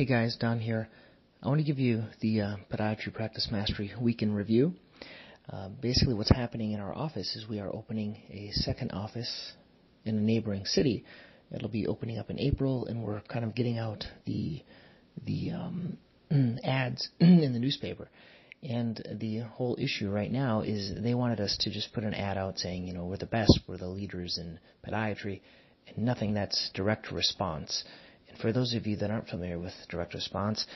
Hey guys, Don here. I want to give you the uh, Podiatry Practice Mastery Week in Review. Uh, basically, what's happening in our office is we are opening a second office in a neighboring city. It'll be opening up in April, and we're kind of getting out the the um, ads in the newspaper. And the whole issue right now is they wanted us to just put an ad out saying, you know, we're the best, we're the leaders in podiatry, and nothing that's direct response. And for those of you that aren't familiar with direct response,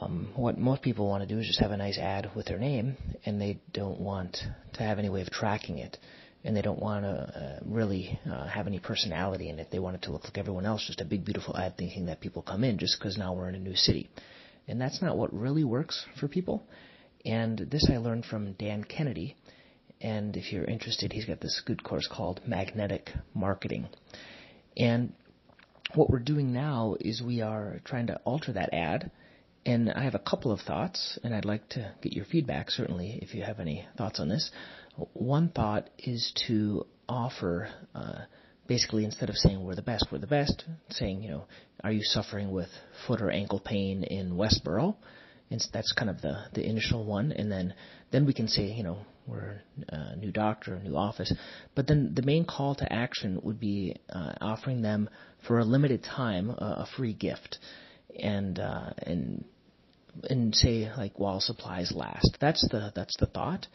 um, what most people want to do is just have a nice ad with their name, and they don't want to have any way of tracking it, and they don't want to uh, really uh, have any personality in it. They want it to look like everyone else, just a big, beautiful ad, thinking that people come in just because now we're in a new city, and that's not what really works for people. And this I learned from Dan Kennedy, and if you're interested, he's got this good course called Magnetic Marketing, and what we're doing now is we are trying to alter that ad. And I have a couple of thoughts, and I'd like to get your feedback, certainly, if you have any thoughts on this. One thought is to offer, uh, basically, instead of saying we're the best, we're the best, saying, you know, are you suffering with foot or ankle pain in Westboro? And that's kind of the, the initial one. And then, then we can say, you know, we're a new doctor, a new office. But then the main call to action would be uh, offering them for a limited time uh, a free gift, and uh, and and say like while supplies last. That's the that's the thought.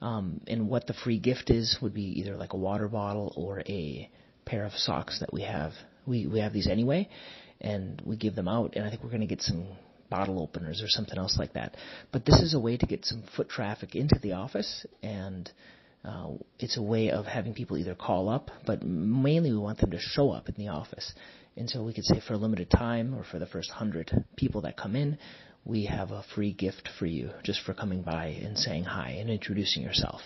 Um, and what the free gift is would be either like a water bottle or a pair of socks that we have. We we have these anyway, and we give them out. And I think we're going to get some bottle openers or something else like that. But this is a way to get some foot traffic into the office, and uh, it's a way of having people either call up, but mainly we want them to show up in the office. And so we could say for a limited time or for the first hundred people that come in, we have a free gift for you just for coming by and saying hi and introducing yourself.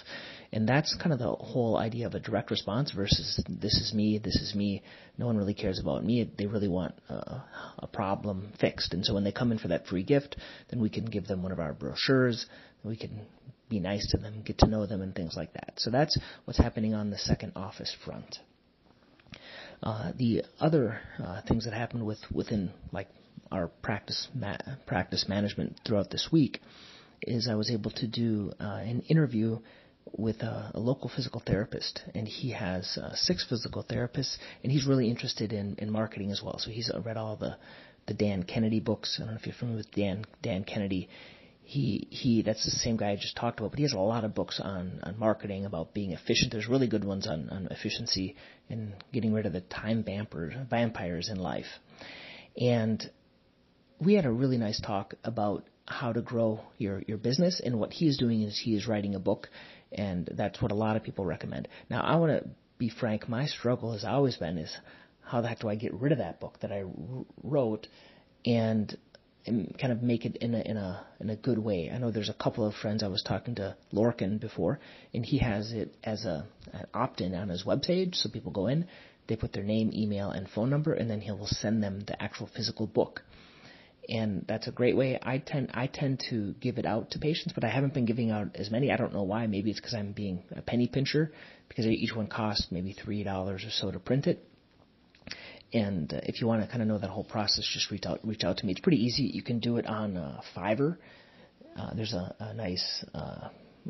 And that's kind of the whole idea of a direct response versus this is me, this is me. No one really cares about me. They really want a, a problem fixed. And so when they come in for that free gift, then we can give them one of our brochures. We can be nice to them, get to know them, and things like that. So that's what's happening on the second office front. Uh, the other uh, things that happened with within like our practice ma- practice management throughout this week is I was able to do uh, an interview with a, a, local physical therapist, and he has uh, six physical therapists, and he's really interested in, in marketing as well. So he's read all the the Dan Kennedy books. I don't know if you're familiar with Dan Dan Kennedy. He he that's the same guy I just talked about, but he has a lot of books on on marketing about being efficient. There's really good ones on on efficiency and getting rid of the time vampires vampires in life. And we had a really nice talk about how to grow your your business and what he is doing is he is writing a book and that's what a lot of people recommend. Now, I want to be frank. My struggle has always been is how the heck do I get rid of that book that I wrote and, kind of make it in a in a in a good way. I know there's a couple of friends I was talking to Lorcan before, and he has it as a an opt-in on his webpage, so people go in, they put their name, email, and phone number, and then he will send them the actual physical book and that's a great way. I tend I tend to give it out to patients, but I haven't been giving out as many. I don't know why. Maybe it's because I'm being a penny pincher, because each one costs maybe three dollars or so to print it. And uh, if you want to kind of know that whole process, just reach out reach out to me. It's pretty easy. You can do it on uh, Fiverr. Uh, there's a, a nice uh,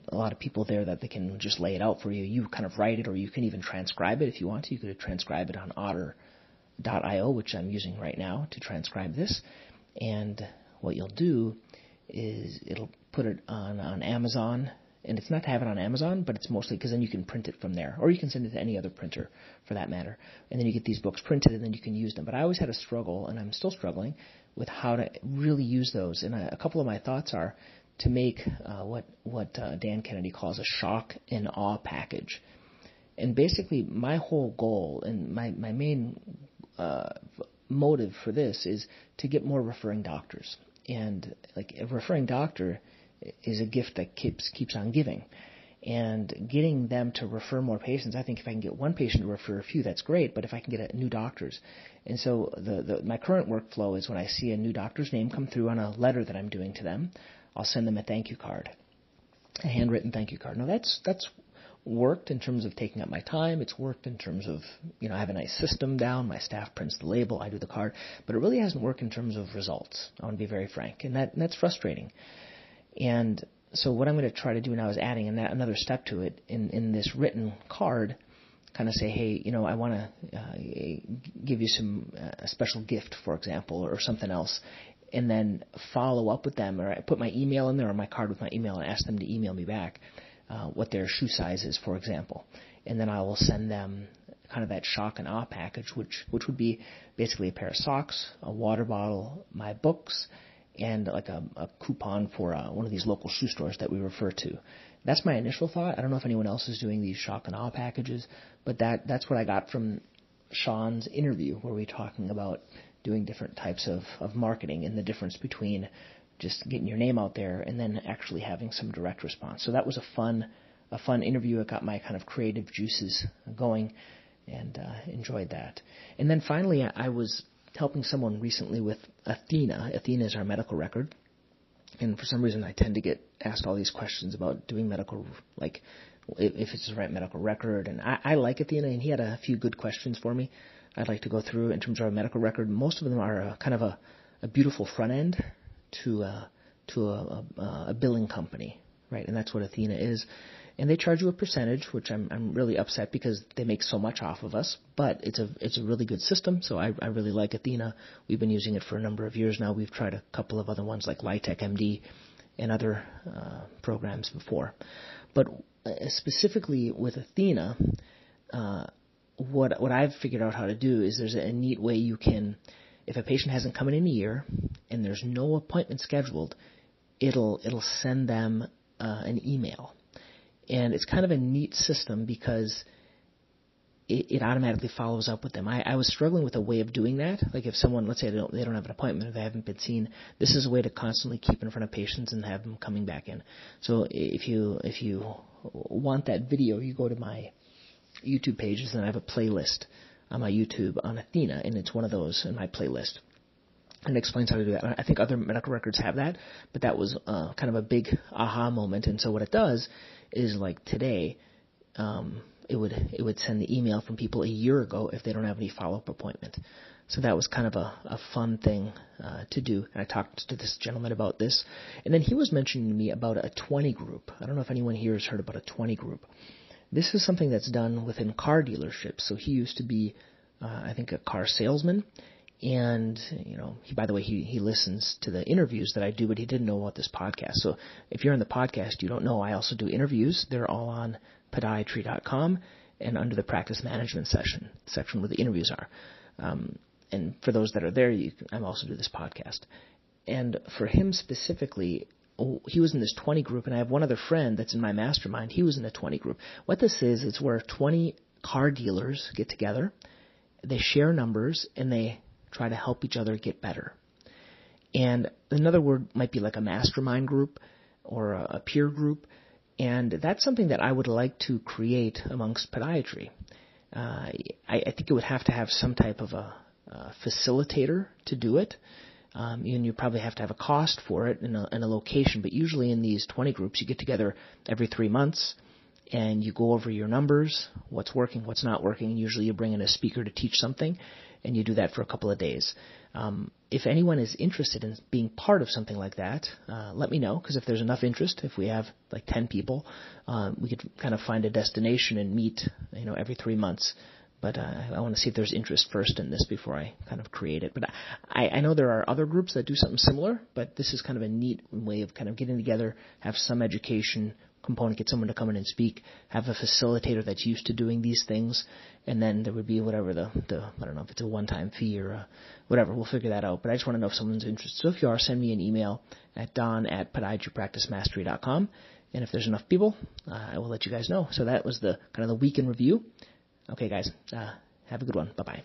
a lot of people there that they can just lay it out for you. You kind of write it, or you can even transcribe it if you want to. You could transcribe it on Otter.io, which I'm using right now to transcribe this and what you'll do is it'll put it on on Amazon, and it's not to have it on Amazon, but it's mostly because then you can print it from there, or you can send it to any other printer for that matter, and then you get these books printed, and then you can use them. But I always had a struggle, and I'm still struggling with how to really use those. And a, couple of my thoughts are to make uh, what what uh, Dan Kennedy calls a shock and awe package. And basically, my whole goal and my my main uh, motive for this is to get more referring doctors. And like a referring doctor is a gift that keeps keeps on giving. And getting them to refer more patients, I think if I can get one patient to refer a few, that's great. But if I can get a, new doctors, and so the, the my current workflow is when I see a new doctor's name come through on a letter that I'm doing to them, I'll send them a thank you card, a handwritten thank you card. Now that's that's worked in terms of taking up my time. It's worked in terms of, you know, I have a nice system down. My staff prints the label. I do the card. But it really hasn't worked in terms of results. I want to be very frank. And that, and that's frustrating. And so what I'm going to try to do now is adding another step to it in, in this written card, kind of say, hey, you know, I want to uh, give you some uh, a special gift, for example, or something else, and then follow up with them, or I put my email in there or my card with my email and ask them to email me back uh, what their shoe size is, for example, and then I will send them kind of that shock and awe package, which which would be basically a pair of socks, a water bottle, my books, and like a, a coupon for uh, one of these local shoe stores that we refer to. That's my initial thought. I don't know if anyone else is doing these shock and awe packages, but that that's what I got from Sean's interview, where we were talking about doing different types of, of marketing and the difference between just getting your name out there and then actually having some direct response. So that was a fun a fun interview. It got my kind of creative juices going and uh, enjoyed that. And then finally, I, was helping someone recently with Athena. Athena is our medical record. And for some reason, I tend to get asked all these questions about doing medical, like if it's the right medical record. And I, I like Athena, and he had a few good questions for me. I'd like to go through in terms of our medical record. Most of them are a, kind of a, a beautiful front end to a, to a, a, a billing company, right? And that's what Athena is and they charge you a percentage, which I'm I'm really upset because they make so much off of us. But it's a it's a really good system, so I I really like Athena. We've been using it for a number of years now. We've tried a couple of other ones like Lytec MD and other uh, programs before, but uh, specifically with Athena, uh, what what I've figured out how to do is there's a neat way you can, if a patient hasn't come in in a year and there's no appointment scheduled, it'll it'll send them uh, an email and it's kind of a neat system because it, it automatically follows up with them. I, I was struggling with a way of doing that. Like if someone, let's say they don't, they don't have an appointment or they haven't been seen, this is a way to constantly keep in front of patients and have them coming back in. So if you if you want that video, you go to my YouTube pages and I have a playlist on my YouTube on Athena, and it's one of those in my playlist and explains how to do that. I think other medical records have that, but that was uh, kind of a big aha moment. And so what it does is like today, um, it would it would send the email from people a year ago if they don't have any follow up appointment. So that was kind of a, a fun thing uh, to do. And I talked to this gentleman about this, and then he was mentioning to me about a 20 group. I don't know if anyone here has heard about a 20 group. This is something that's done within car dealerships. So he used to be, uh, I think, a car salesman, and you know, he, by the way, he he listens to the interviews that I do, but he didn't know about this podcast. So if you're in the podcast, you don't know, I also do interviews. They're all on podiatry.com and under the practice management session section where the interviews are. Um, and for those that are there, you, I also do this podcast. And for him specifically, he was in this 20 group, and I have one other friend that's in my mastermind. He was in a 20 group. What this is, it's where 20 car dealers get together, they share numbers, and they try to help each other get better. And another word might be like a mastermind group or a, peer group. And that's something that I would like to create amongst podiatry. Uh, I, I, think it would have to have some type of a, a facilitator to do it. Um, and you probably have to have a cost for it and a, and a location. But usually in these 20 groups, you get together every three months and you go over your numbers, what's working, what's not working. Usually you bring in a speaker to teach something, and you do that for a couple of days. Um, if anyone is interested in being part of something like that, uh, let me know because if there's enough interest, if we have like 10 people, um, we could kind of find a destination and meet, you know, every three months. But uh, I want to see if there's interest first in this before I kind of create it. But I, I know there are other groups that do something similar, but this is kind of a neat way of kind of getting together, have some education, component, get someone to come in and speak, have a facilitator that's used to doing these things, and then there would be whatever the, the I don't know if it's a one-time fee or a, whatever. We'll figure that out. But I just want to know if someone's interested. So if you are, send me an email at don at podiatrypracticemastery.com. And if there's enough people, uh, I will let you guys know. So that was the kind of the week in review. Okay, guys, uh, have a good one. Bye bye.